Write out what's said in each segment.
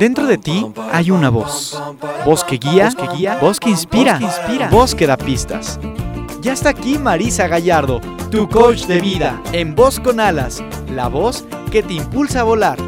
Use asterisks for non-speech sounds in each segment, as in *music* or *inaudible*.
Dentro de ti hay una voz. Voz que guía, que guía, voz que inspira, inspira, voz que da pistas. Ya está aquí Marisa Gallardo, tu coach de vida, en Voz con Alas, la voz que te impulsa a volar.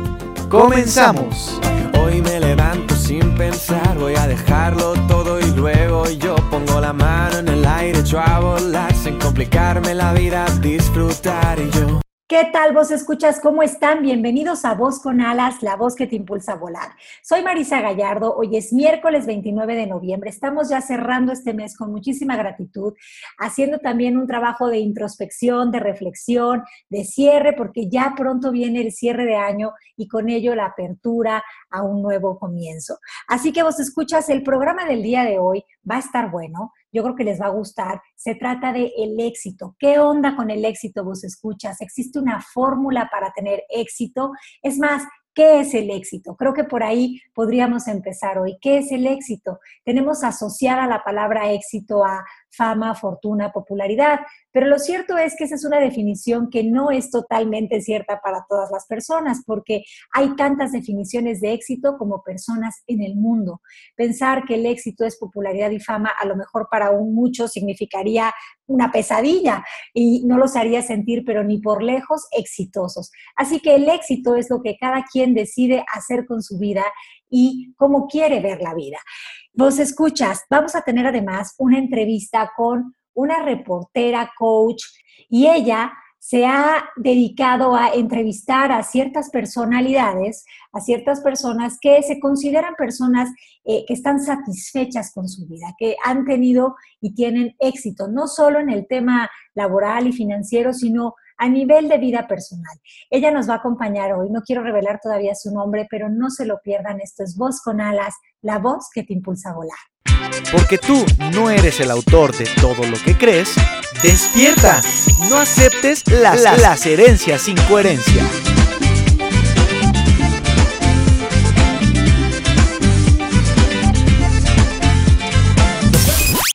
Comenzamos. Hoy me levanto sin pensar, voy a dejarlo todo y luego yo pongo la mano en el aire, echo a volar sin complicarme la vida, disfrutar yo. ¿Qué tal vos escuchas? ¿Cómo están? Bienvenidos a Voz con Alas, la voz que te impulsa a volar. Soy Marisa Gallardo, hoy es miércoles 29 de noviembre, estamos ya cerrando este mes con muchísima gratitud, haciendo también un trabajo de introspección, de reflexión, de cierre, porque ya pronto viene el cierre de año y con ello la apertura a un nuevo comienzo. Así que vos escuchas, el programa del día de hoy va a estar bueno yo creo que les va a gustar. Se trata de el éxito. ¿Qué onda con el éxito vos escuchas? ¿Existe una fórmula para tener éxito? Es más, ¿Qué es el éxito? Creo que por ahí podríamos empezar hoy. ¿Qué es el éxito? Tenemos asociada la palabra éxito a fama, fortuna, popularidad. Pero lo cierto es que esa es una definición que no es totalmente cierta para todas las personas, porque hay tantas definiciones de éxito como personas en el mundo. Pensar que el éxito es popularidad y fama, a lo mejor para un mucho significaría una pesadilla y no los haría sentir, pero ni por lejos, exitosos. Así que el éxito es lo que cada quien decide hacer con su vida y cómo quiere ver la vida. Vos escuchas, vamos a tener además una entrevista con una reportera, coach, y ella se ha dedicado a entrevistar a ciertas personalidades, a ciertas personas que se consideran personas eh, que están satisfechas con su vida, que han tenido y tienen éxito, no solo en el tema laboral y financiero, sino a nivel de vida personal. Ella nos va a acompañar hoy, no quiero revelar todavía su nombre, pero no se lo pierdan, esto es Voz con Alas, la voz que te impulsa a volar. Porque tú no eres el autor de todo lo que crees, despierta, no aceptes las, las herencias sin coherencia.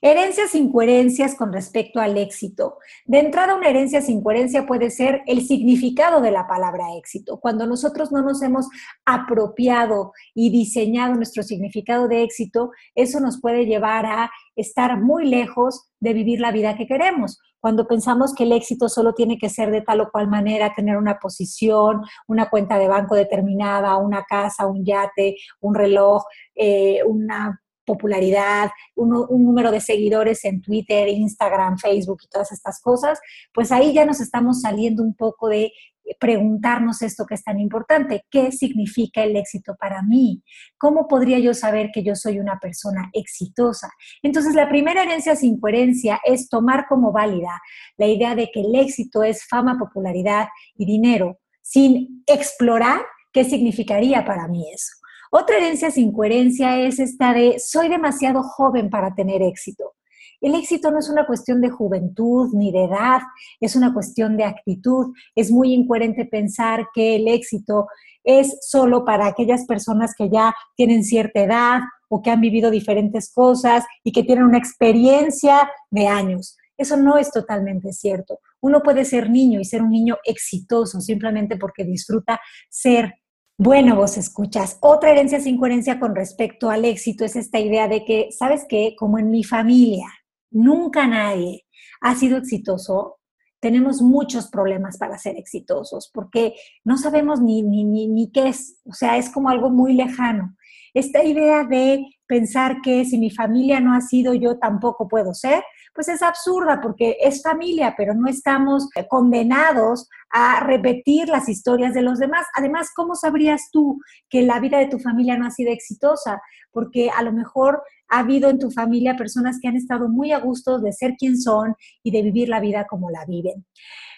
Herencias sin coherencias con respecto al éxito. De entrada, una herencia sin coherencia puede ser el significado de la palabra éxito. Cuando nosotros no nos hemos apropiado y diseñado nuestro significado de éxito, eso nos puede llevar a estar muy lejos de vivir la vida que queremos. Cuando pensamos que el éxito solo tiene que ser de tal o cual manera, tener una posición, una cuenta de banco determinada, una casa, un yate, un reloj, eh, una popularidad, un, número de seguidores en Twitter, Instagram, Facebook y todas estas cosas, pues ahí ya nos estamos saliendo un poco de preguntarnos esto que es tan importante, ¿qué significa el éxito para mí? ¿Cómo podría yo saber que yo soy una persona exitosa? Entonces, la primera herencia sin coherencia es tomar como válida la idea de que el éxito es fama, popularidad y dinero, sin explorar qué significaría para mí eso. Otra herencia sin coherencia es esta de soy demasiado joven para tener éxito. El éxito no es una cuestión de juventud ni de edad, es una cuestión de actitud. Es muy incoherente pensar que el éxito es solo para aquellas personas que ya tienen cierta edad o que han vivido diferentes cosas y que tienen una experiencia de años. Eso no es totalmente cierto. Uno puede ser niño y ser un niño exitoso simplemente porque disfruta ser bueno, vos escuchas. Otra herencia sin coherencia con respecto al éxito es esta idea de que, ¿sabes qué? Como en mi familia, nunca nadie ha sido exitoso, tenemos muchos problemas para ser exitosos, porque no sabemos ni, ni, ni, ni qué es, o sea, es como algo muy lejano. Esta idea de pensar que si mi familia no ha sido, yo tampoco puedo ser, pues es absurda porque es familia, pero no estamos condenados a repetir las historias de los demás. Además, ¿cómo sabrías tú que la vida de tu familia no ha sido exitosa? Porque a lo mejor ha habido en tu familia personas que han estado muy a gusto de ser quien son y de vivir la vida como la viven.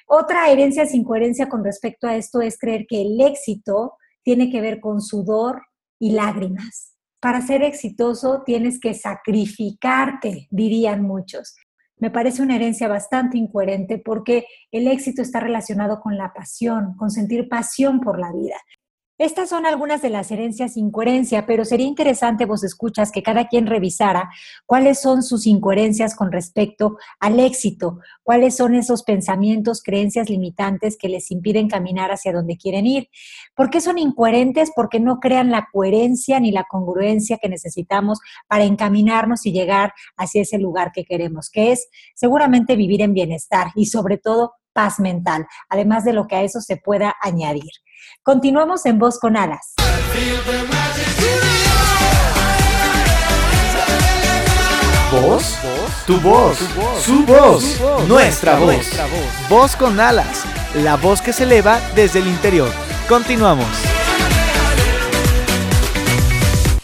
Otra herencia sin coherencia con respecto a esto es creer que el éxito tiene que ver con sudor y lágrimas. Para ser exitoso tienes que sacrificarte, dirían muchos me parece una herencia bastante incoherente porque el éxito está relacionado con la pasión, con sentir pasión por la vida. Estas son algunas de las herencias incoherencia, pero sería interesante vos escuchas que cada quien revisara cuáles son sus incoherencias con respecto al éxito, cuáles son esos pensamientos, creencias limitantes que les impiden caminar hacia donde quieren ir. ¿Por qué son incoherentes? Porque no crean la coherencia ni la congruencia que necesitamos para encaminarnos y llegar hacia ese lugar que queremos, que es seguramente vivir en bienestar y sobre todo paz mental, además de lo que a eso se pueda añadir. Continuamos en Voz con Alas. ¿Voz? Tu voz, su voz, nuestra voz. Voz con alas, la voz que se eleva desde el interior. Continuamos.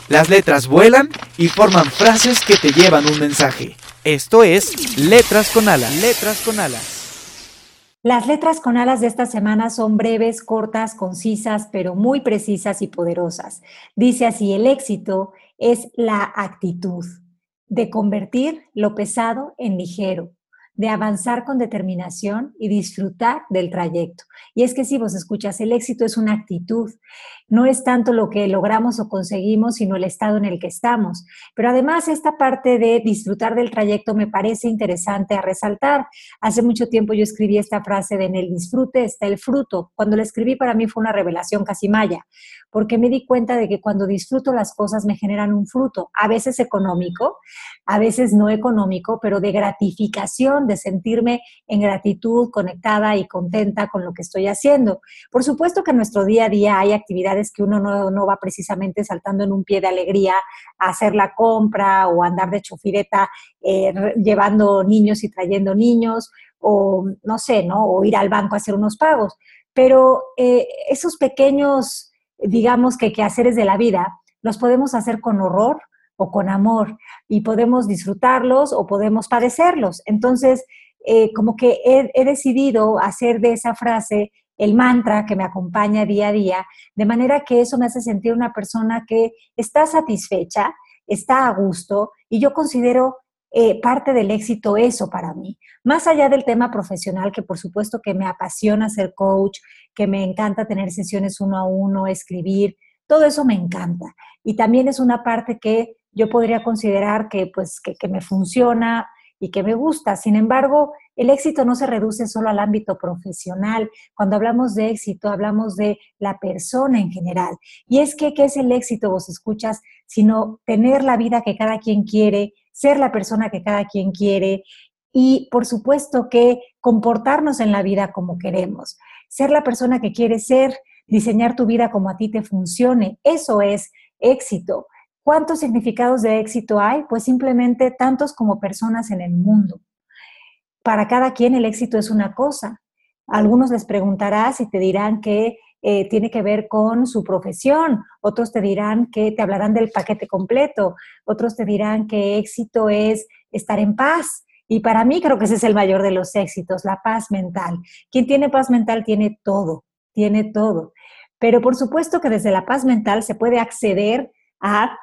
Las letras vuelan y forman frases que te llevan un mensaje. Esto es Letras con alas. Letras con alas. Las letras con alas de esta semana son breves, cortas, concisas, pero muy precisas y poderosas. Dice así, el éxito es la actitud de convertir lo pesado en ligero, de avanzar con determinación y disfrutar del trayecto. Y es que si vos escuchas, el éxito es una actitud, no es tanto lo que logramos o conseguimos, sino el estado en el que estamos. Pero además esta parte de disfrutar del trayecto me parece interesante a resaltar. Hace mucho tiempo yo escribí esta frase de en el disfrute está el fruto. Cuando la escribí para mí fue una revelación casi maya, porque me di cuenta de que cuando disfruto las cosas me generan un fruto, a veces económico, a veces no económico, pero de gratificación, de sentirme en gratitud, conectada y contenta con lo que estoy haciendo. Por supuesto que en nuestro día a día hay actividades que uno no, va precisamente saltando en un pie de alegría a hacer la compra o andar de chofireta eh, llevando niños y trayendo niños o no sé, ¿no? O ir al banco a hacer unos pagos. Pero eh, esos pequeños, digamos que quehaceres de la vida, los podemos hacer con horror o con amor y podemos disfrutarlos o podemos padecerlos. Entonces, eh, como que he, decidido hacer de esa frase el mantra que me acompaña día a día, de manera que eso me hace sentir una persona que está satisfecha, está a gusto y yo considero eh, parte del éxito eso para mí. Más allá del tema profesional, que por supuesto que me apasiona ser coach, que me encanta tener sesiones uno a uno, escribir, todo eso me encanta. Y también es una parte que yo podría considerar que, pues, que, que me funciona y que me gusta. Sin embargo, el éxito no se reduce solo al ámbito profesional. Cuando hablamos de éxito, hablamos de la persona en general. Y es que, ¿qué es el éxito? Vos escuchas, sino tener la vida que cada quien quiere, ser la persona que cada quien quiere y, por supuesto, que comportarnos en la vida como queremos. Ser la persona que quieres ser, diseñar tu vida como a ti te funcione. Eso es éxito. ¿Cuántos significados de éxito hay? Pues simplemente tantos como personas en el mundo para cada quien el éxito es una cosa. algunos les preguntarás y te dirán que eh, tiene que ver con su profesión, otros te dirán que te hablarán del paquete completo, otros te dirán que éxito es estar en paz. Y para mí creo que ese es el mayor de los éxitos, la paz mental. Quien tiene paz mental tiene todo, tiene todo. Pero por supuesto que desde la paz mental se puede acceder a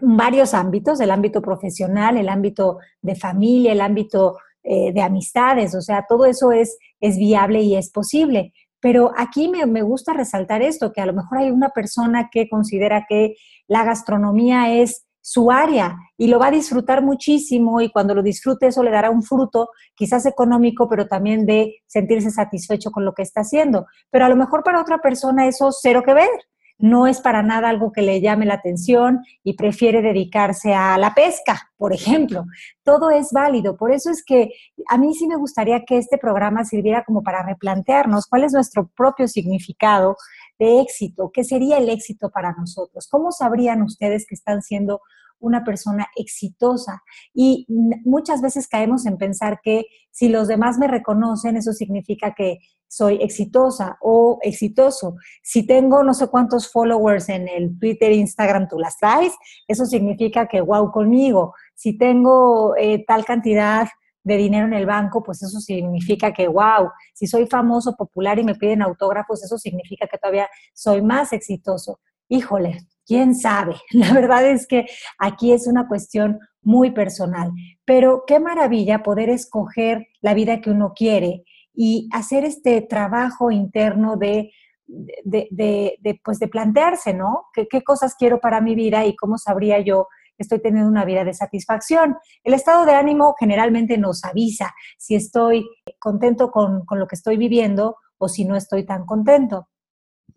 varios ámbitos, el ámbito profesional, el ámbito de familia, el ámbito eh, de amistades, o sea, todo eso es, es viable y es posible. Pero aquí me, me, gusta resaltar esto, que a lo mejor hay una persona que considera que la gastronomía es su área y lo va a disfrutar muchísimo y cuando lo disfrute eso le dará un fruto, quizás económico, pero también de sentirse satisfecho con lo que está haciendo. Pero a lo mejor para otra persona eso cero que ver no es para nada algo que le llame la atención y prefiere dedicarse a la pesca, por ejemplo. Todo es válido. Por eso es que a mí sí me gustaría que este programa sirviera como para replantearnos cuál es nuestro propio significado de éxito, qué sería el éxito para nosotros, cómo sabrían ustedes que están siendo una persona exitosa. Y muchas veces caemos en pensar que si los demás me reconocen, eso significa que soy exitosa o exitoso. Si tengo no sé cuántos followers en el Twitter, Instagram, tú las traes, eso significa que wow conmigo. Si tengo eh, tal cantidad de dinero en el banco, pues eso significa que wow. Si soy famoso, popular y me piden autógrafos, eso significa que todavía soy más exitoso. Híjole, quién sabe. *laughs* La verdad es que aquí es una cuestión muy personal. Pero qué maravilla poder escoger la vida que uno quiere y hacer este trabajo interno de de, pues de plantearse, ¿no? ¿Qué, ¿Qué, cosas quiero para mi vida y cómo sabría yo que estoy teniendo una vida de satisfacción? El estado de ánimo generalmente nos avisa si estoy contento con, con lo que estoy viviendo o si no estoy tan contento.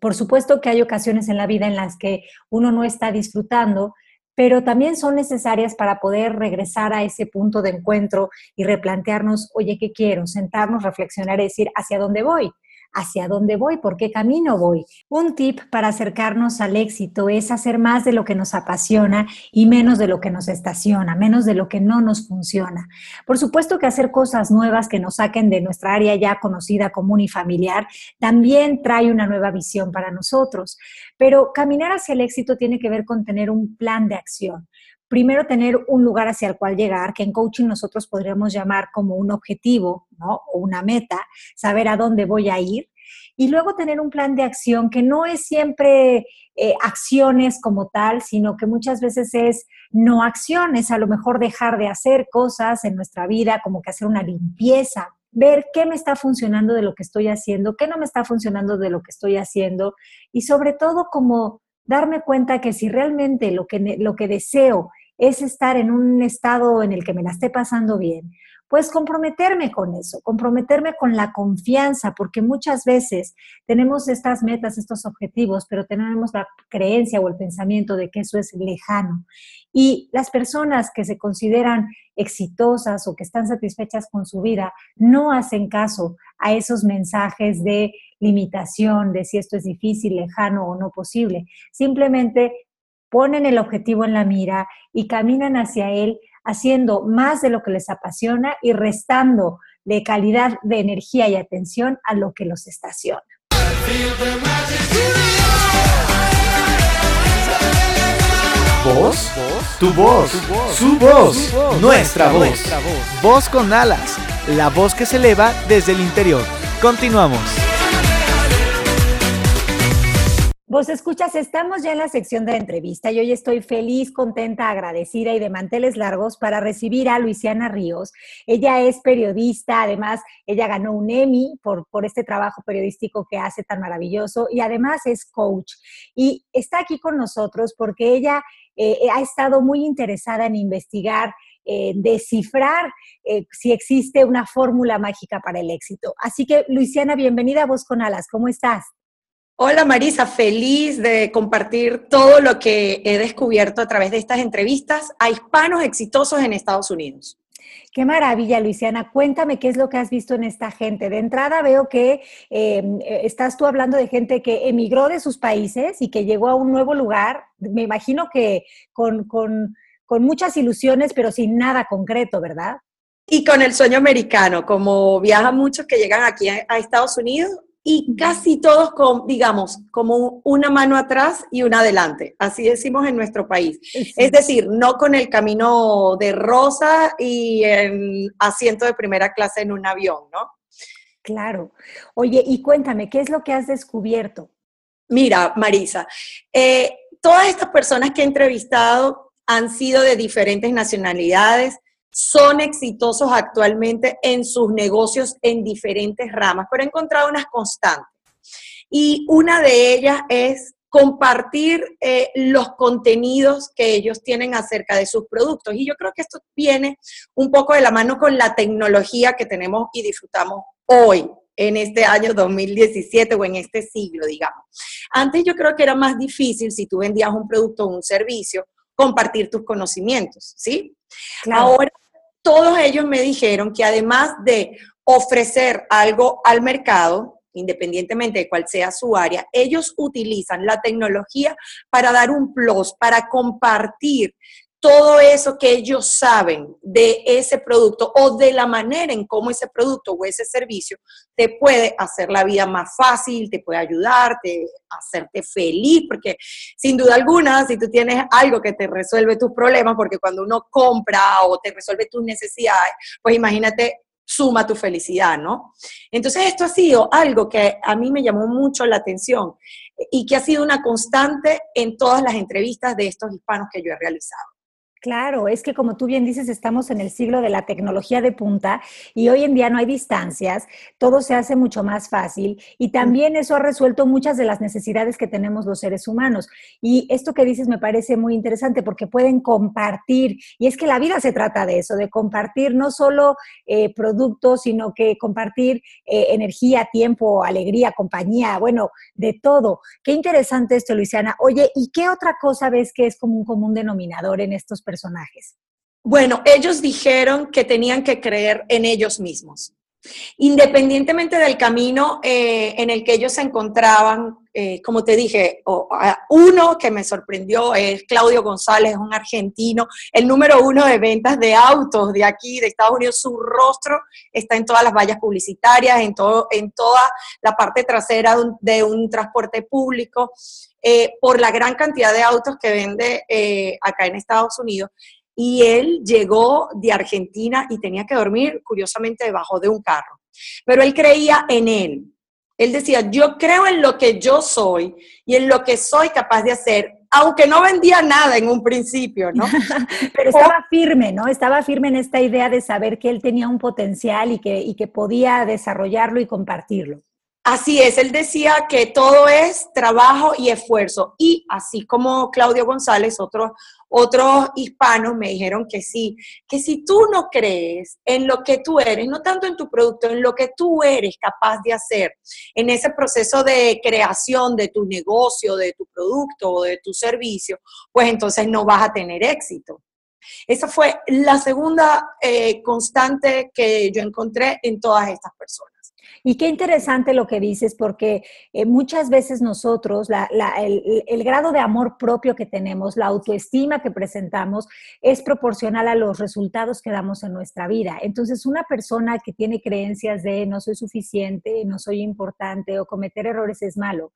Por supuesto que hay ocasiones en la vida en las que uno no está disfrutando, pero también son necesarias para poder regresar a ese punto de encuentro y replantearnos, oye, ¿qué quiero? Sentarnos, reflexionar y decir, ¿hacia dónde voy? Hacia dónde voy, por qué camino voy. Un tip para acercarnos al éxito es hacer más de lo que nos apasiona y menos de lo que nos estaciona, menos de lo que no nos funciona. Por supuesto que hacer cosas nuevas que nos saquen de nuestra área ya conocida, común y familiar también trae una nueva visión para nosotros. Pero caminar hacia el éxito tiene que ver con tener un plan de acción primero tener un lugar hacia el cual llegar, que en coaching nosotros podríamos llamar como un objetivo, ¿no? O una meta, saber a dónde voy a ir. Y luego tener un plan de acción que no es siempre eh, acciones como tal, sino que muchas veces es no acciones, a lo mejor dejar de hacer cosas en nuestra vida, como que hacer una limpieza, ver qué me está funcionando de lo que estoy haciendo, qué no me está funcionando de lo que estoy haciendo y sobre todo como darme cuenta que si realmente lo que, lo que deseo es estar en un estado en el que me la esté pasando bien, pues comprometerme con eso, comprometerme con la confianza, porque muchas veces tenemos estas metas, estos objetivos, pero tenemos la creencia o el pensamiento de que eso es lejano. Y las personas que se consideran exitosas o que están satisfechas con su vida no hacen caso a esos mensajes de limitación, de si esto es difícil, lejano o no posible. Simplemente ponen el objetivo en la mira y caminan hacia él haciendo más de lo que les apasiona y restando de calidad de energía y atención a lo que los estaciona. ¿Voz? Tu voz, su voz, nuestra voz. Voz con alas, la voz que se eleva desde el interior. Continuamos. Vos escuchas, estamos ya en la sección de entrevista y hoy estoy feliz, contenta, agradecida y de manteles largos para recibir a Luisiana Ríos. Ella es periodista, además ella ganó un Emmy por, por este trabajo periodístico que hace tan maravilloso y además es coach. Y está aquí con nosotros porque ella eh, ha estado muy interesada en investigar eh, descifrar eh, si existe una fórmula mágica para el éxito. Así que, Luisiana, bienvenida a Voz con Alas. ¿Cómo estás? Hola Marisa, feliz de compartir todo lo que he descubierto a través de estas entrevistas a hispanos exitosos en Estados Unidos. Qué maravilla, Luisiana. Cuéntame qué es lo que has visto en esta gente. De entrada veo que em, estás tú hablando de gente que emigró de sus países y que llegó a un nuevo lugar. Me imagino que con, muchas ilusiones, pero sin nada concreto, ¿verdad? Y con el sueño americano, como viajan muchos que llegan aquí a Estados Unidos, y casi todos con, digamos, como una mano atrás y una adelante, así decimos en nuestro país. Es decir, no con el camino de rosa y en asiento de primera clase en un avión, ¿no? Claro. Oye, y cuéntame, ¿qué es lo que has descubierto? Mira, Marisa, eh, todas estas personas que he entrevistado han sido de diferentes nacionalidades, son exitosos actualmente en sus negocios en diferentes ramas, pero he encontrado unas constantes. Y una de ellas es compartir eh, los contenidos que ellos tienen acerca de sus productos. Y yo creo que esto viene un poco de la mano con la tecnología que tenemos y disfrutamos hoy, en este año 2017 o en este siglo, digamos. Antes yo creo que era más difícil si tú vendías un producto o un servicio, compartir tus conocimientos, ¿sí? Ahora, todos ellos me dijeron que además de ofrecer algo al mercado, independientemente de cuál sea su área, ellos utilizan la tecnología para dar un plus, para compartir todo eso que ellos saben de ese producto o de la manera en cómo ese producto o ese servicio te puede hacer la vida más fácil, te puede ayudarte, hacerte feliz, porque sin duda alguna, si tú tienes algo que te resuelve tus problemas, porque cuando uno compra o te resuelve tus necesidades, pues imagínate suma tu felicidad, ¿no? Entonces esto ha sido algo que a mí me llamó mucho la atención y que ha sido una constante en todas las entrevistas de estos hispanos que yo he realizado. Claro, es que como tú bien dices, estamos en el siglo de la tecnología de punta y hoy en día no hay distancias, todo se hace mucho más fácil y también eso ha resuelto muchas de las necesidades que tenemos los seres humanos. Y esto que dices me parece muy interesante porque pueden compartir, y es que la vida se trata de eso, de compartir no solo eh, productos, sino que compartir eh, energía, tiempo, alegría, compañía, bueno, de todo. Qué interesante esto, Luisiana. Oye, ¿y qué otra cosa ves que es como un común denominador en estos personajes? Bueno, ellos dijeron que tenían que creer en ellos mismos. Independientemente del camino eh, en el que ellos se encontraban, eh, como te dije, uno que me sorprendió es Claudio González, un argentino, el número uno de ventas de autos de aquí, de Estados Unidos. Su rostro está en todas las vallas publicitarias, en, todo, en toda la parte trasera de un, transporte público, eh, por la gran cantidad de autos que vende acá en Estados Unidos y él llegó de Argentina y tenía que dormir, curiosamente, debajo de un carro. Pero él creía en él. Él decía, yo creo en lo que yo soy y en lo que soy capaz de hacer, aunque no vendía nada en un principio, ¿no? *laughs* Pero estaba firme, ¿no? Estaba firme en esta idea de saber que él tenía un potencial y que podía desarrollarlo y compartirlo. Así es, él decía que todo es trabajo y esfuerzo. Y así como Claudio González, otros otros hispanos me dijeron que sí, que si tú no crees en lo que tú eres, no tanto en tu producto, en lo que tú eres capaz de hacer, en ese proceso de creación de tu negocio, de tu producto o de tu servicio, pues entonces no vas a tener éxito. Esa fue la segunda eh, constante que yo encontré en todas estas personas. Y qué interesante lo que dices, porque eh, muchas veces nosotros, el, grado de amor propio que tenemos, la autoestima que presentamos, es proporcional a los resultados que damos en nuestra vida. Entonces, una persona que tiene creencias de no soy suficiente, no soy importante o cometer errores es malo,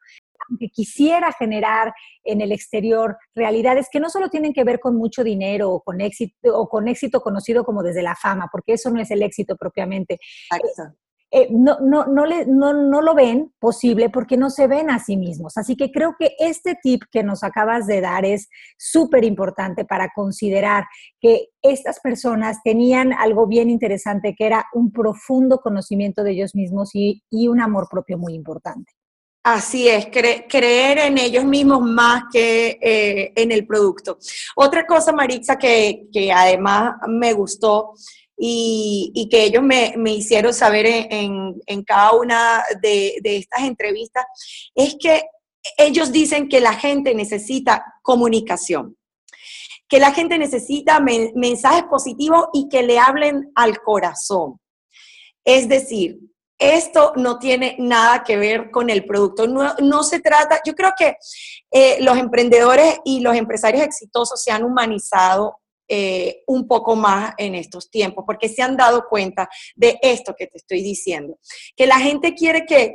aunque quisiera generar en el exterior realidades que no solo tienen que ver con mucho dinero o con éxito o con éxito conocido como desde la fama, porque eso no es el éxito propiamente. Exacto. Eh, no, no, no, le, no, no lo ven posible porque no se ven a sí mismos. Así que creo que este tip que nos acabas de dar es súper importante para considerar que estas personas tenían algo bien interesante, que era un profundo conocimiento de ellos mismos y, un amor propio muy importante. Así es, creer en ellos mismos más que eh, en el producto. Otra cosa, Maritza, que, que además me gustó y, que ellos me, hicieron saber en, cada una de, estas entrevistas, es que ellos dicen que la gente necesita comunicación, que la gente necesita mensajes positivos y que le hablen al corazón. Es decir, esto no tiene nada que ver con el producto. No, se trata, yo creo que eh, los emprendedores y los empresarios exitosos se han humanizado eh, un poco más en estos tiempos, porque se han dado cuenta de esto que te estoy diciendo, que la gente quiere que,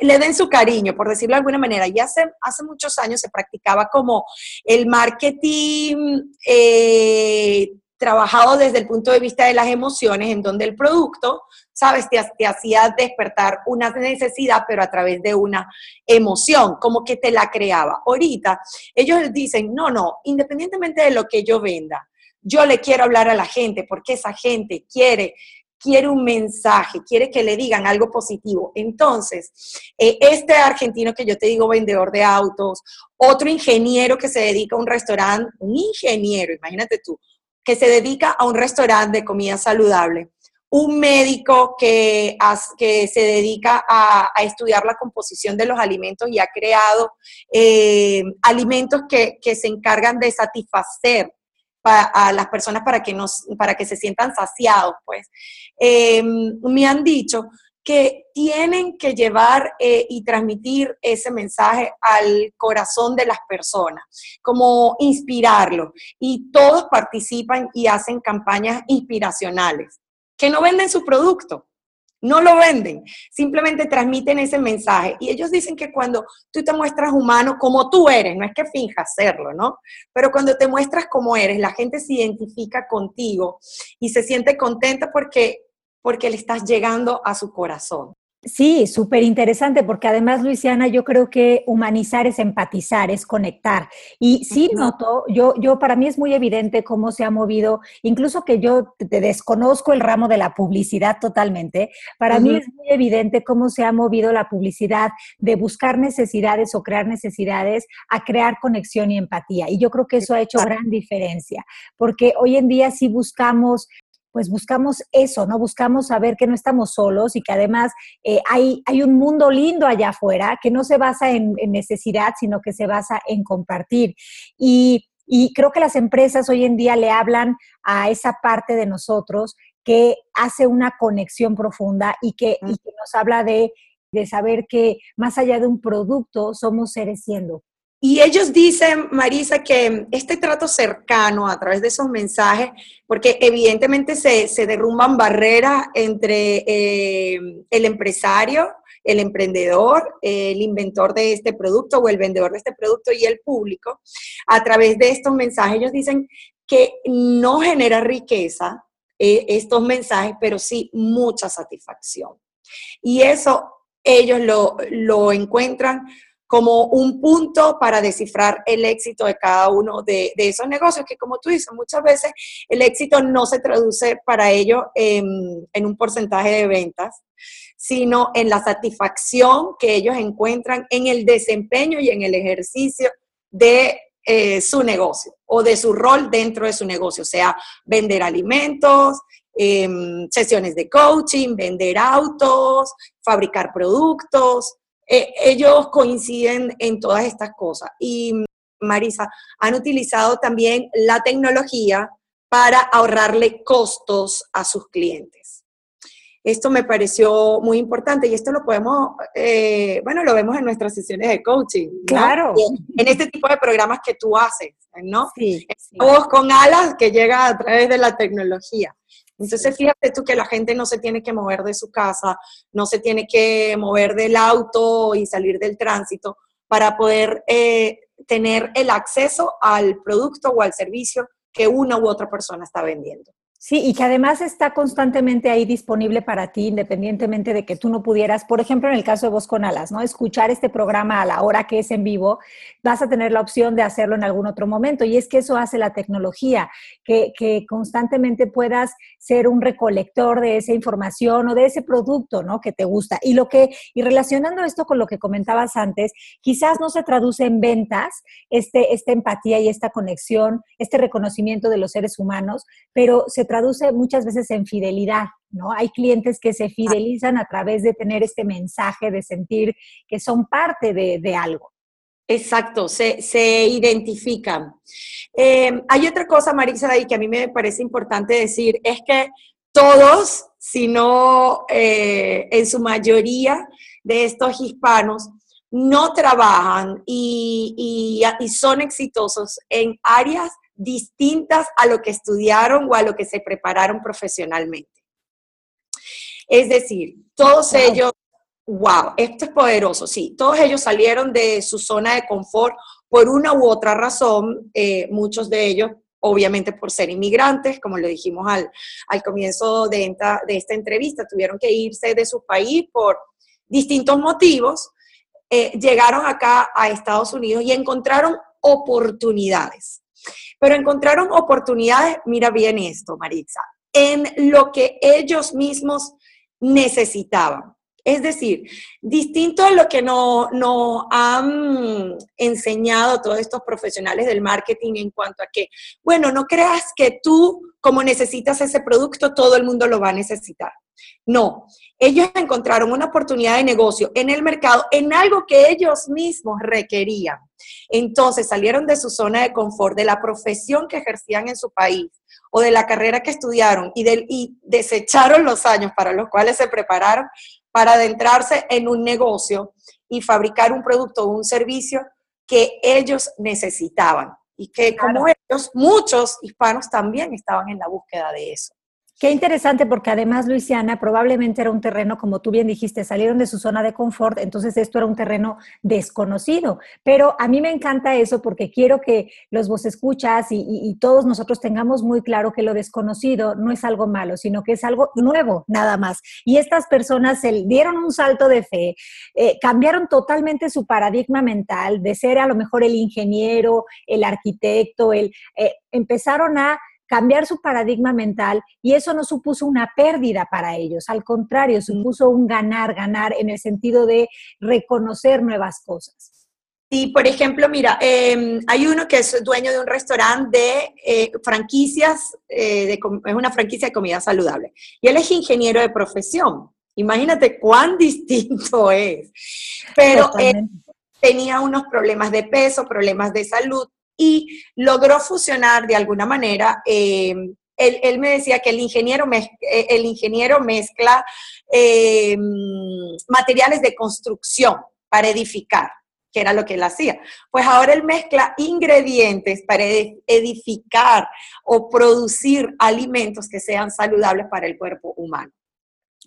le den su cariño, por decirlo de alguna manera. Y hace, hace muchos años se practicaba como el marketing eh, trabajado desde el punto de vista de las emociones, en donde el producto, sabes, te, hacía despertar una necesidad, pero a través de una emoción, como que te la creaba. Ahorita ellos dicen, no, no, independientemente de lo que yo venda, yo le quiero hablar a la gente porque esa gente quiere quiere un mensaje, quiere que le digan algo positivo. Entonces, eh, este argentino que yo te digo, vendedor de autos, otro ingeniero que se dedica a un restaurante, un ingeniero, imagínate tú, que se dedica a un restaurante de comida saludable, un médico que, que se dedica a, estudiar la composición de los alimentos y ha creado eh, alimentos que, se encargan de satisfacer a las personas para que, nos, para que se sientan saciados, pues. Em, me han dicho que tienen que llevar eh, y transmitir ese mensaje al corazón de las personas, como inspirarlo. Y todos participan y hacen campañas inspiracionales, que no venden su producto, no lo venden, simplemente transmiten ese mensaje. Y ellos dicen que cuando tú te muestras humano como tú eres, no es que finjas serlo, ¿no? Pero cuando te muestras como eres, la gente se identifica contigo y se siente contenta porque porque le estás llegando a su corazón. Sí, súper interesante, porque además, Luisiana, yo creo que humanizar es empatizar, es conectar. Y sí noto, yo, yo para mí es muy evidente cómo se ha movido, incluso que yo te desconozco el ramo de la publicidad totalmente, para mí es muy evidente cómo se ha movido la publicidad de buscar necesidades o crear necesidades a crear conexión y empatía. Y yo creo que eso ha hecho gran diferencia, porque hoy en día sí buscamos pues buscamos eso, ¿no? Buscamos saber que no estamos solos y que además eh, hay, hay un mundo lindo allá afuera que no se basa en, necesidad, sino que se basa en compartir. Y, creo que las empresas hoy en día le hablan a esa parte de nosotros que hace una conexión profunda y que, y que nos habla de, de saber que más allá de un producto, somos seres siendo. Y ellos dicen, Marisa, que este trato cercano a través de esos mensajes, porque evidentemente se, derrumban barreras entre eh, el empresario, el emprendedor, el inventor de este producto o el vendedor de este producto y el público, a través de estos mensajes, ellos dicen que no genera riqueza eh, estos mensajes, pero sí mucha satisfacción. Y eso ellos lo, lo encuentran como un punto para descifrar el éxito de cada uno de, esos negocios, que como tú dices, muchas veces el éxito no se traduce para ellos en, un porcentaje de ventas, sino en la satisfacción que ellos encuentran en el desempeño y en el ejercicio de eh, su negocio o de su rol dentro de su negocio, o sea, vender alimentos, em, sesiones de coaching, vender autos, fabricar productos, eh, ellos coinciden en todas estas cosas. Y Marisa, han utilizado también la tecnología para ahorrarle costos a sus clientes. Esto me pareció muy importante y esto lo podemos, eh, bueno, lo vemos en nuestras sesiones de coaching. Claro. En este tipo de programas que tú haces, ¿no? Sí. Voz con alas que llega a través de la tecnología. Entonces, fíjate tú que la gente no se tiene que mover de su casa, no se tiene que mover del auto y salir del tránsito para poder eh, tener el acceso al producto o al servicio que una u otra persona está vendiendo. Sí, y que además está constantemente ahí disponible para ti, independientemente de que tú no pudieras, por ejemplo, en el caso de Voz con Alas, ¿no? Escuchar este programa a la hora que es en vivo, vas a tener la opción de hacerlo en algún otro momento. Y es que eso hace la tecnología, que, que constantemente puedas ser un recolector de esa información o de ese producto, ¿no? Que te gusta. Y lo que, y relacionando esto con lo que comentabas antes, quizás no se traduce en ventas, este, esta empatía y esta conexión, este reconocimiento de los seres humanos, pero se traduce muchas veces en fidelidad, ¿no? Hay clientes que se fidelizan a través de tener este mensaje, de sentir que son parte de, algo. Exacto, se, identifican. Em, hay otra cosa, Marisa, ahí que a mí me parece importante decir, es que todos, si no eh, en su mayoría de estos hispanos, no trabajan y, y, son exitosos en áreas distintas a lo que estudiaron o a lo que se prepararon profesionalmente. Es decir, todos ellos, wow, esto es poderoso, sí, todos ellos salieron de su zona de confort por una u otra razón, eh, muchos de ellos obviamente por ser inmigrantes, como lo dijimos al, al comienzo de, de, esta entrevista, tuvieron que irse de su país por distintos motivos, eh, llegaron acá a Estados Unidos y encontraron oportunidades pero encontraron oportunidades, mira bien esto, Maritza, en lo que ellos mismos necesitaban. Es decir, distinto a lo que nos no han enseñado todos estos profesionales del marketing en cuanto a que, bueno, no creas que tú, como necesitas ese producto, todo el mundo lo va a necesitar. No, ellos encontraron una oportunidad de negocio en el mercado, en algo que ellos mismos requerían. Entonces salieron de su zona de confort, de la profesión que ejercían en su país o de la carrera que estudiaron y, y desecharon los años para los cuales se prepararon para adentrarse en un negocio y fabricar un producto o un servicio que ellos necesitaban y que como ellos, muchos hispanos también estaban en la búsqueda de eso. Qué interesante porque además, Luisiana, probablemente era un terreno, como tú bien dijiste, salieron de su zona de confort, entonces esto era un terreno desconocido. Pero a mí me encanta eso porque quiero que los vos escuchas y, todos nosotros tengamos muy claro que lo desconocido no es algo malo, sino que es algo nuevo, nada más. Y estas personas se dieron un salto de fe, eh, cambiaron totalmente su paradigma mental de ser a lo mejor el ingeniero, el arquitecto, el, eh, empezaron a cambiar su paradigma mental y eso no supuso una pérdida para ellos, al contrario, supuso un ganar, ganar en el sentido de reconocer nuevas cosas. Sí, por ejemplo, mira, em, hay uno que es dueño de un restaurante de eh, franquicias, eh, es una franquicia de comida saludable, y él es ingeniero de profesión. Imagínate cuán *laughs* distinto es. Pero tenía unos problemas de peso, problemas de salud, y logró fusionar de alguna manera. Eh, él, me decía que el ingeniero, eh, mezcla eh, materiales de construcción para edificar, que era lo que él hacía. Pues ahora él mezcla ingredientes para edificar o producir alimentos que sean saludables para el cuerpo humano.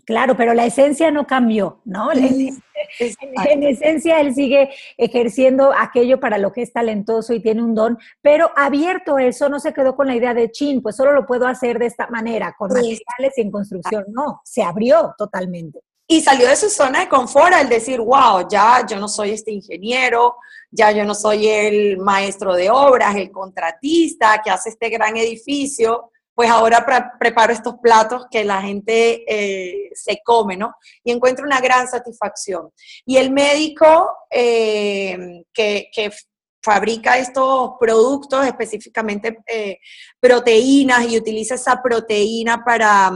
Claro, pero la esencia no cambió, ¿no? En, esencia él sigue ejerciendo aquello para lo que es talentoso y tiene un don, pero abierto eso, no se quedó con la idea de chin, pues solo lo puedo hacer de esta manera, con materiales y en construcción. No, se abrió totalmente. Y salió de su zona de confort al decir, wow, ya yo no soy este ingeniero, ya yo no soy el maestro de obras, el contratista que hace este gran edificio, pues ahora preparo estos platos que la gente eh, se come, ¿no? Y encuentro una gran satisfacción. Y el médico eh, que, fabrica estos productos, específicamente eh, proteínas, y utiliza esa proteína para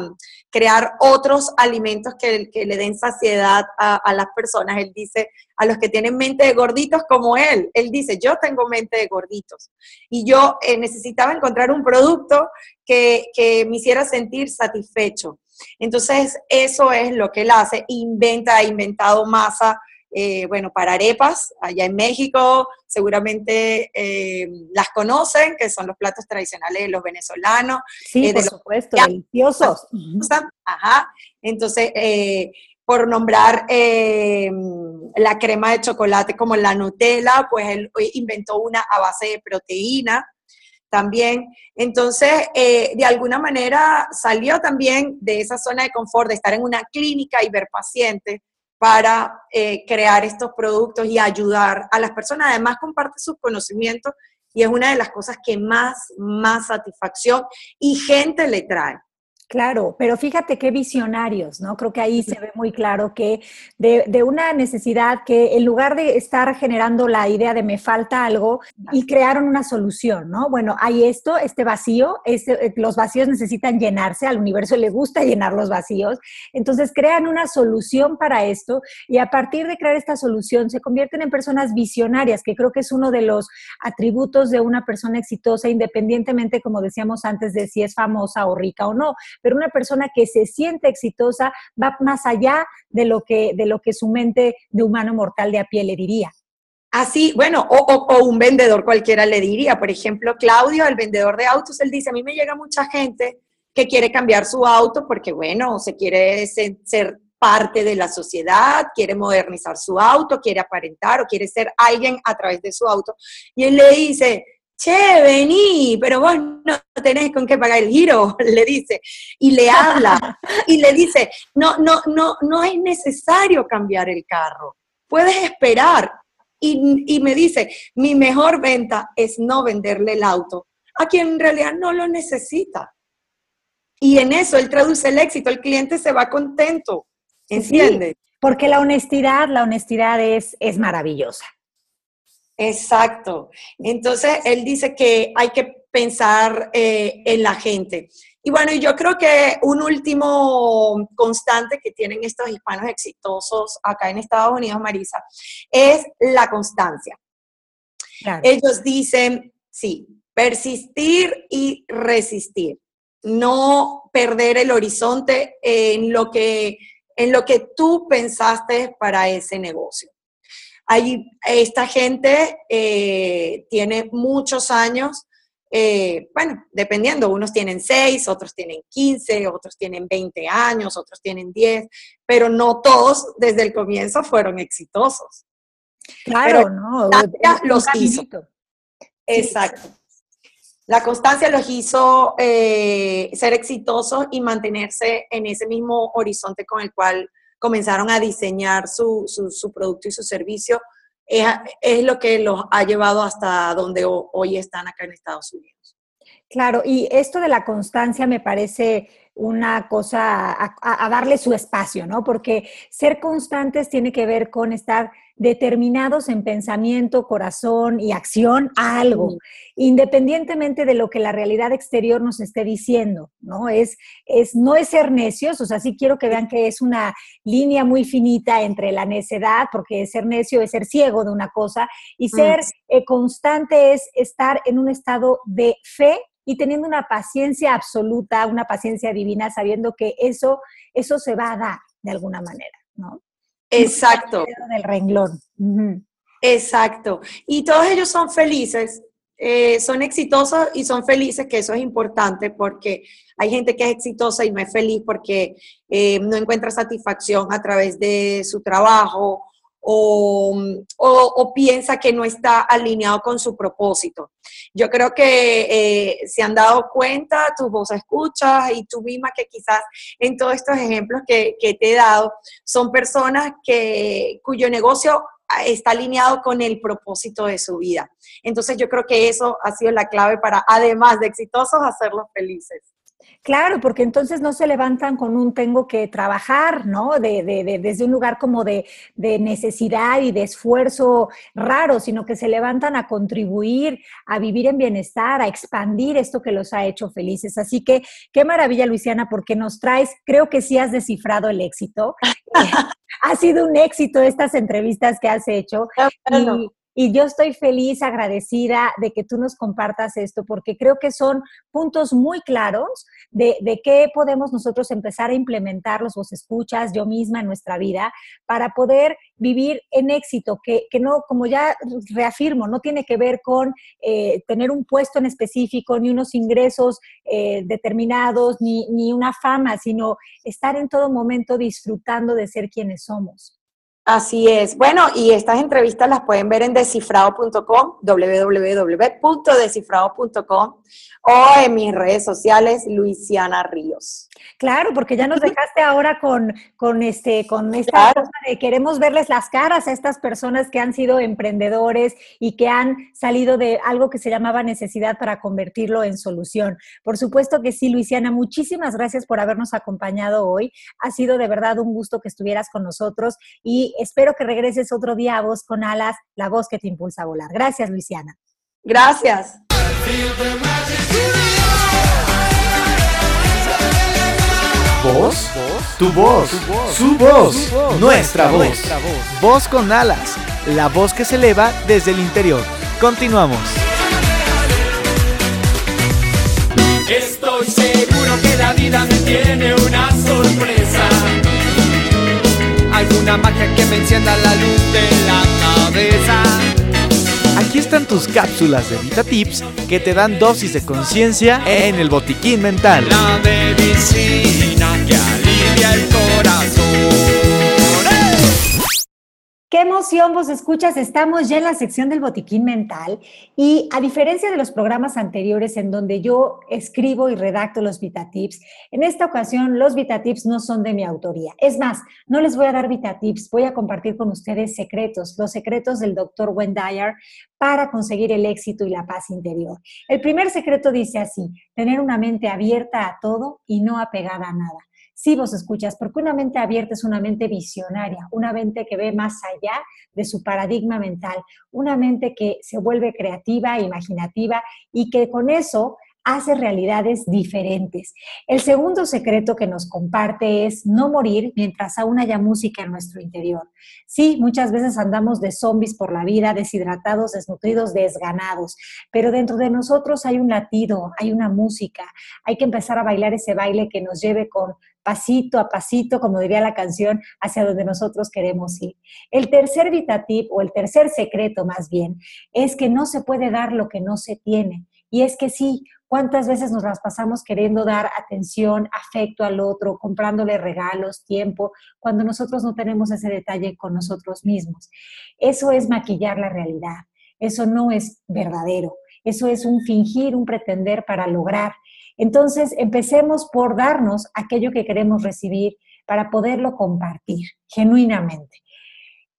crear otros alimentos que, le den saciedad a, las personas. Él dice, a los que tienen mente de gorditos como él, él dice, yo tengo mente de gorditos. Y yo eh, necesitaba encontrar un producto que, que me hiciera sentir satisfecho. Entonces, eso es lo que él hace, inventa, ha inventado masa eh, bueno, para arepas, allá en México, seguramente eh, las conocen, que son los platos tradicionales de los venezolanos. Sí, eh, por supuesto, deliciosos. Ajá, entonces, por nombrar la crema de chocolate como la Nutella, pues él inventó una a base de proteína también. Entonces, de alguna manera salió también de esa zona de confort de estar en una clínica y ver pacientes para eh, crear estos productos y ayudar a las personas. Además, comparte sus conocimientos y es una de las cosas que más, más satisfacción y gente le trae. Claro, pero fíjate qué visionarios, ¿no? Creo que ahí se ve muy claro que de, una necesidad que en lugar de estar generando la idea de me falta algo y crearon una solución, ¿no? Bueno, hay esto, este vacío, este, eh, los vacíos necesitan llenarse, al universo le gusta llenar los vacíos, entonces crean una solución para esto y a partir de crear esta solución se convierten en personas visionarias, que creo que es uno de los atributos de una persona exitosa, independientemente, como decíamos antes, de si es famosa o rica o no pero una persona que se siente exitosa va más allá de lo que, de lo que su mente de humano mortal de a pie le diría. Así, bueno, o, un vendedor cualquiera le diría. Por ejemplo, Claudio, el vendedor de autos, él dice, a mí me llega mucha gente que quiere cambiar su auto porque, bueno, se quiere ser parte de la sociedad, quiere modernizar su auto, quiere aparentar o quiere ser alguien a través de su auto. Y él le dice, che, vení, pero vos no tenés con qué pagar el giro, *laughs* le dice, y le habla, y le dice, no, no, no, no es necesario cambiar el carro, puedes esperar. Y, y me dice, mi mejor venta es no venderle el auto a quien en realidad no lo necesita. Y en eso él traduce el éxito, el cliente se va contento, ¿entiendes? porque la honestidad, la honestidad es, es maravillosa. Exacto. Entonces, él dice que hay que pensar eh, en la gente. Y bueno, yo creo que un último constante que tienen estos hispanos exitosos acá en Estados Unidos, Marisa, es la constancia. Ellos dicen, sí, persistir y resistir, no perder el horizonte en lo que, en lo que tú pensaste para ese negocio esta gente eh, tiene muchos años eh, bueno, dependiendo, unos tienen 6, otros tienen 15, otros tienen 20 años, otros tienen 10, pero no todos desde el comienzo fueron exitosos. Claro, no. Los hizo. Exacto. La constancia los hizo eh, ser exitosos y mantenerse en ese mismo horizonte con el cual comenzaron a diseñar su, su, producto y su servicio. Es, es, lo que los ha llevado hasta donde hoy están acá en Estados Unidos. Claro, y esto de la constancia me parece una cosa a, a, darle su espacio, ¿no? Porque ser constantes tiene que ver con estar determinados en pensamiento, corazón y acción a algo, independientemente de lo que la realidad exterior nos esté diciendo, ¿no? Es, es, no es ser necios, o sea, sí quiero que vean que es una línea muy finita entre la necedad, porque ser necio es ser ciego de una cosa, y mm. ser eh, constante es estar en un estado de fe y teniendo una paciencia absoluta, una paciencia divina, sabiendo que eso, eso se va a dar de alguna manera, ¿no? Exacto. Del renglón. Exacto. Y todos ellos son felices, eh, son exitosos y son felices, que eso es importante porque hay gente que es exitosa y no es feliz porque eh, no encuentra satisfacción a través de su trabajo o, piensa que no está alineado con su propósito. Yo creo que eh, se han dado cuenta, tus voz escuchas y tú misma que quizás en todos estos ejemplos que, te he dado, son personas que, cuyo negocio está alineado con el propósito de su vida. Entonces yo creo que eso ha sido la clave para, además de exitosos, hacerlos felices. Claro, porque entonces no se levantan con un tengo que trabajar, ¿no? De, de, desde un lugar como de, necesidad y de esfuerzo raro, sino que se levantan a contribuir, a vivir en bienestar, a expandir esto que los ha hecho felices. Así que qué maravilla, Luisiana, porque nos traes, creo que sí has descifrado el éxito. *laughs* *laughs* ha sido un éxito estas entrevistas que has hecho. Y yo estoy feliz, agradecida de que tú nos compartas esto, porque creo que son puntos muy claros de, de qué podemos nosotros empezar a implementar los vos escuchas, yo misma en nuestra vida, para poder vivir en éxito, que, que no, como ya reafirmo, no tiene que ver con eh, tener un puesto en específico, ni unos ingresos eh, determinados, ni, ni una fama, sino estar en todo momento disfrutando de ser quienes somos. Así es. Bueno, y estas entrevistas las pueden ver en descifrado.com, www.descifrado.com o en mis redes sociales, Luisiana Ríos. Claro, porque ya nos dejaste ahora con, con, este, con esta cosa de queremos verles las caras a estas personas que han sido emprendedores y que han salido de algo que se llamaba necesidad para convertirlo en solución. Por supuesto que sí, Luisiana, muchísimas gracias por habernos acompañado hoy. Ha sido de verdad un gusto que estuvieras con nosotros y espero que regreses otro día a Voz con Alas, la voz que te impulsa a volar. Gracias, Luisiana. Gracias. ¿Voz? Tu voz, su voz, nuestra voz. Voz con alas, la voz que se eleva desde el interior. Continuamos. Estoy seguro que la vida me tiene una sorpresa alguna magia que me encienda la luz de la cabeza. Aquí están tus cápsulas de Vita Tips que te dan dosis de conciencia en el botiquín mental. La medicina que alivia el corazón. Qué emoción vos escuchas, estamos ya en la sección del botiquín mental y a diferencia de los programas anteriores en donde yo escribo y redacto los VitaTips, en esta ocasión los VitaTips no son de mi autoría. Es más, no les voy a dar VitaTips, voy a compartir con ustedes secretos, los secretos del doctor Wendier para conseguir el éxito y la paz interior. El primer secreto dice así, tener una mente abierta a todo y no apegada a nada. Sí, vos escuchas, porque una mente abierta es una mente visionaria, una mente que ve más allá de su paradigma mental, una mente que se vuelve creativa, imaginativa y que con eso hace realidades diferentes. El segundo secreto que nos comparte es no morir mientras aún haya música en nuestro interior. Sí, muchas veces andamos de zombies por la vida, deshidratados, desnutridos, desganados, pero dentro de nosotros hay un latido, hay una música, hay que empezar a bailar ese baile que nos lleve con pasito a pasito, como diría la canción, hacia donde nosotros queremos ir. El tercer vitatip o el tercer secreto más bien es que no se puede dar lo que no se tiene Y es que sí, ¿cuántas veces nos las pasamos queriendo dar atención, afecto al otro, comprándole regalos, tiempo, cuando nosotros no tenemos ese detalle con nosotros mismos? Eso es maquillar la realidad, eso no es verdadero, eso es un fingir, un pretender para lograr. Entonces, empecemos por darnos aquello que queremos recibir para poderlo compartir genuinamente.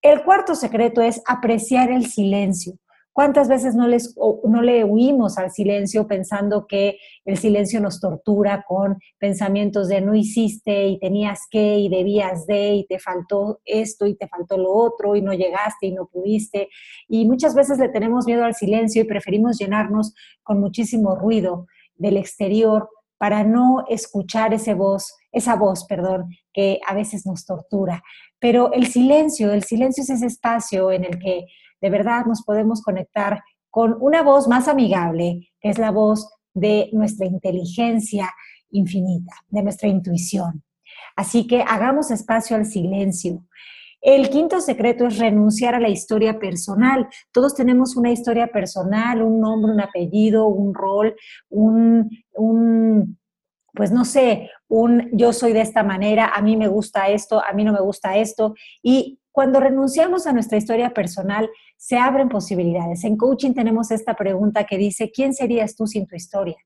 El cuarto secreto es apreciar el silencio. ¿Cuántas veces no, les, no le huimos al silencio pensando que el silencio nos tortura con pensamientos de no hiciste y tenías que y debías de y te faltó esto y te faltó lo otro y no llegaste y no pudiste? Y muchas veces le tenemos miedo al silencio y preferimos llenarnos con muchísimo ruido del exterior para no escuchar ese voz, esa voz, perdón, que a veces nos tortura. Pero el silencio, el silencio es ese espacio en el que de verdad nos podemos conectar con una voz más amigable, que es la voz de nuestra inteligencia infinita, de nuestra intuición. Así que hagamos espacio al silencio. El quinto secreto es renunciar a la historia personal. Todos tenemos una historia personal, un nombre, un apellido, un rol, un, un pues no sé, un yo soy de esta manera, a mí me gusta esto, a mí no me gusta esto. Y cuando renunciamos a nuestra historia personal, se abren posibilidades. En coaching tenemos esta pregunta que dice, ¿quién serías tú sin tu historia?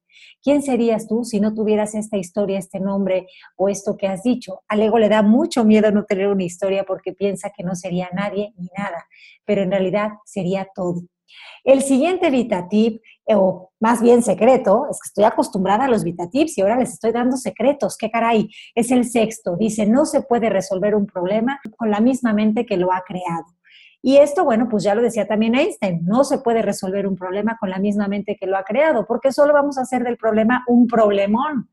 ¿Quién serías tú si no tuvieras esta historia, este nombre o esto que has dicho? Al ego le da mucho miedo no tener una historia porque piensa que no sería nadie ni nada, pero en realidad sería todo. El siguiente VitaTip, o más bien secreto, es que estoy acostumbrada a los VitaTips y ahora les estoy dando secretos, qué caray, es el sexto. Dice, no se puede resolver un problema con la misma mente que lo ha creado. Y esto, bueno, pues ya lo decía también Einstein, no se puede resolver un problema con la misma mente que lo ha creado, porque solo vamos a hacer del problema un problemón.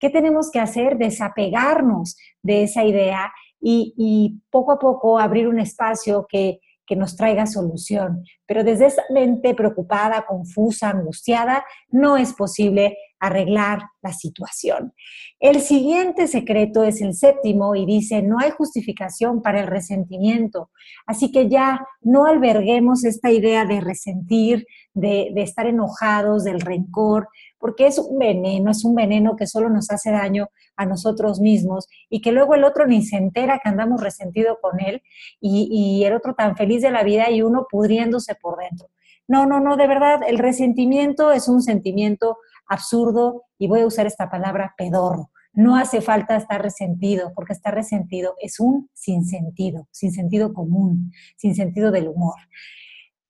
¿Qué tenemos que hacer? Desapegarnos de esa idea y, y poco a poco abrir un espacio que que nos traiga solución. Pero desde esa mente preocupada, confusa, angustiada, no es posible arreglar la situación. El siguiente secreto es el séptimo y dice, no hay justificación para el resentimiento. Así que ya no alberguemos esta idea de resentir, de, estar enojados, del rencor, porque es un veneno, es un veneno que solo nos hace daño a nosotros mismos y que luego el otro ni se entera que andamos resentido con él y, y el otro tan feliz de la vida y uno pudriéndose por dentro. No, no, no, de verdad, el resentimiento es un sentimiento absurdo y voy a usar esta palabra pedorro. No hace falta estar resentido, porque estar resentido es un sinsentido, sin sentido común, sin sentido del humor.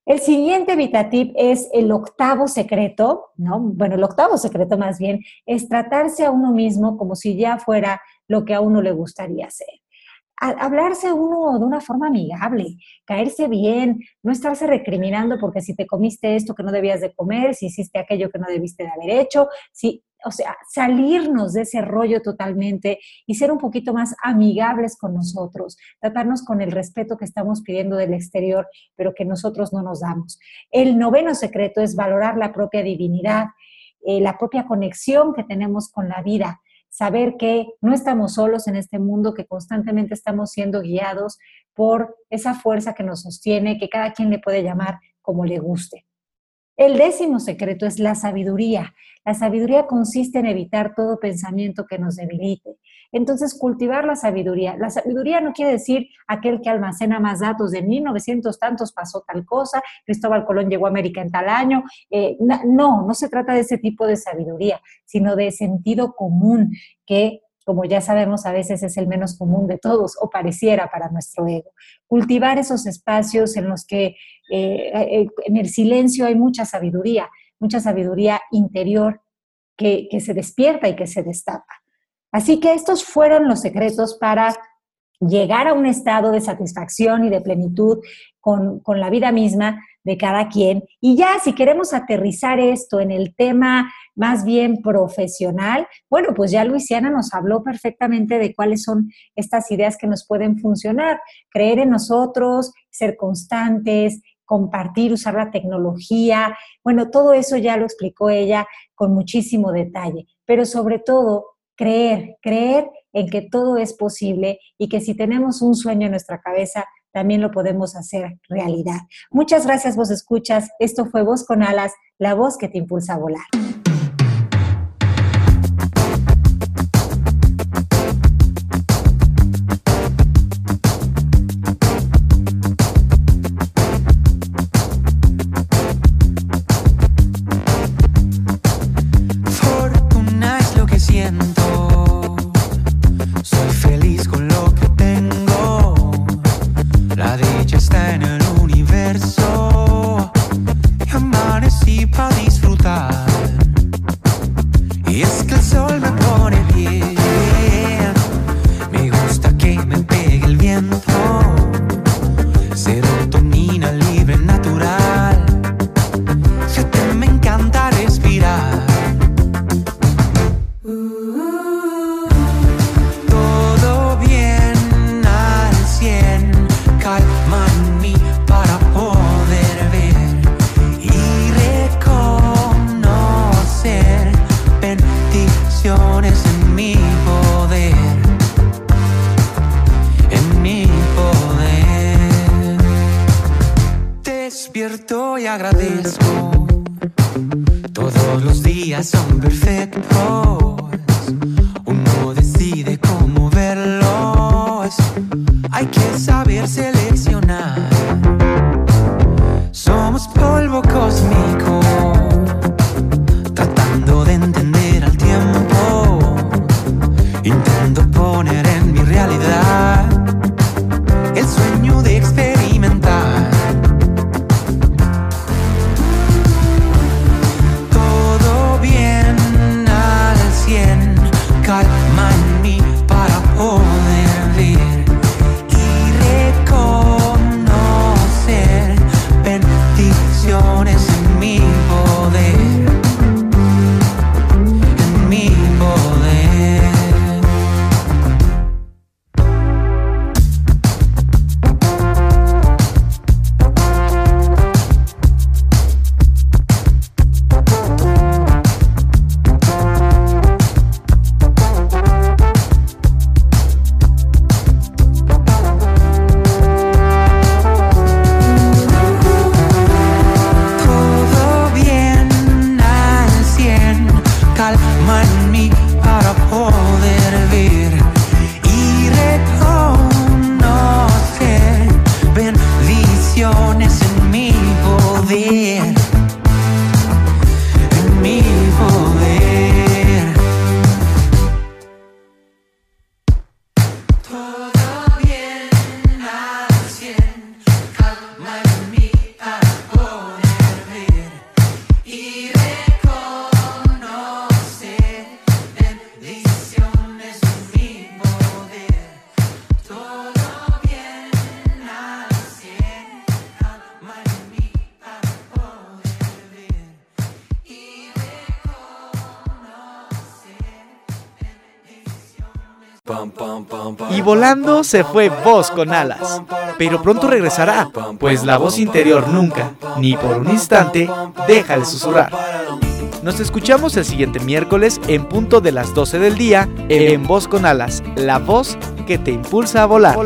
El siguiente VitaTip es el octavo secreto, ¿no? Bueno, el octavo secreto más bien es tratarse a uno mismo como si ya fuera lo que a uno le gustaría hacer. Hablarse uno de una forma amigable, caerse bien, no estarse recriminando porque si te comiste esto que no debías de comer, si hiciste aquello que no debiste de haber hecho, si o sea, salirnos de ese rollo totalmente y ser un poquito más amigables con nosotros, tratarnos con el respeto que estamos pidiendo del exterior, pero que nosotros no nos damos. El noveno secreto es valorar la propia divinidad, eh, la propia conexión que tenemos con la vida, saber que no estamos solos en este mundo, que constantemente estamos siendo guiados por esa fuerza que nos sostiene, que cada quien le puede llamar como le guste. El décimo secreto es la sabiduría. La sabiduría consiste en evitar todo pensamiento que nos debilite. Entonces, cultivar la sabiduría. La sabiduría no quiere decir aquel que almacena más datos de 1900 tantos pasó tal cosa, Cristóbal Colón llegó a América en tal año. Eh, no, no se trata de ese tipo de sabiduría, sino de sentido común que como ya sabemos, a veces es el menos común de todos o pareciera para nuestro ego. Cultivar esos espacios en los que eh, eh, en el silencio hay mucha sabiduría, mucha sabiduría interior que, se despierta y que se destapa. Así que estos fueron los secretos para llegar a un estado de satisfacción y de plenitud con, con, la vida misma de cada quien. Y ya, si queremos aterrizar esto en el tema más bien profesional, bueno, pues ya Luisiana nos habló perfectamente de cuáles son estas ideas que nos pueden funcionar. Creer en nosotros, ser constantes, compartir, usar la tecnología. Bueno, todo eso ya lo explicó ella con muchísimo detalle, pero sobre todo creer, creer en que todo es posible y que si tenemos un sueño en nuestra cabeza, también lo podemos hacer realidad. Muchas gracias, vos escuchas. Esto fue Voz con Alas. la voz que te impulsa a volar. Somebody. Y volando se fue voz con alas. Pero pronto regresará, pues la voz interior nunca, ni por un instante, deja de susurrar. Nos escuchamos el siguiente miércoles en punto de las 12 del día en Voz con Alas, la voz que te impulsa a volar.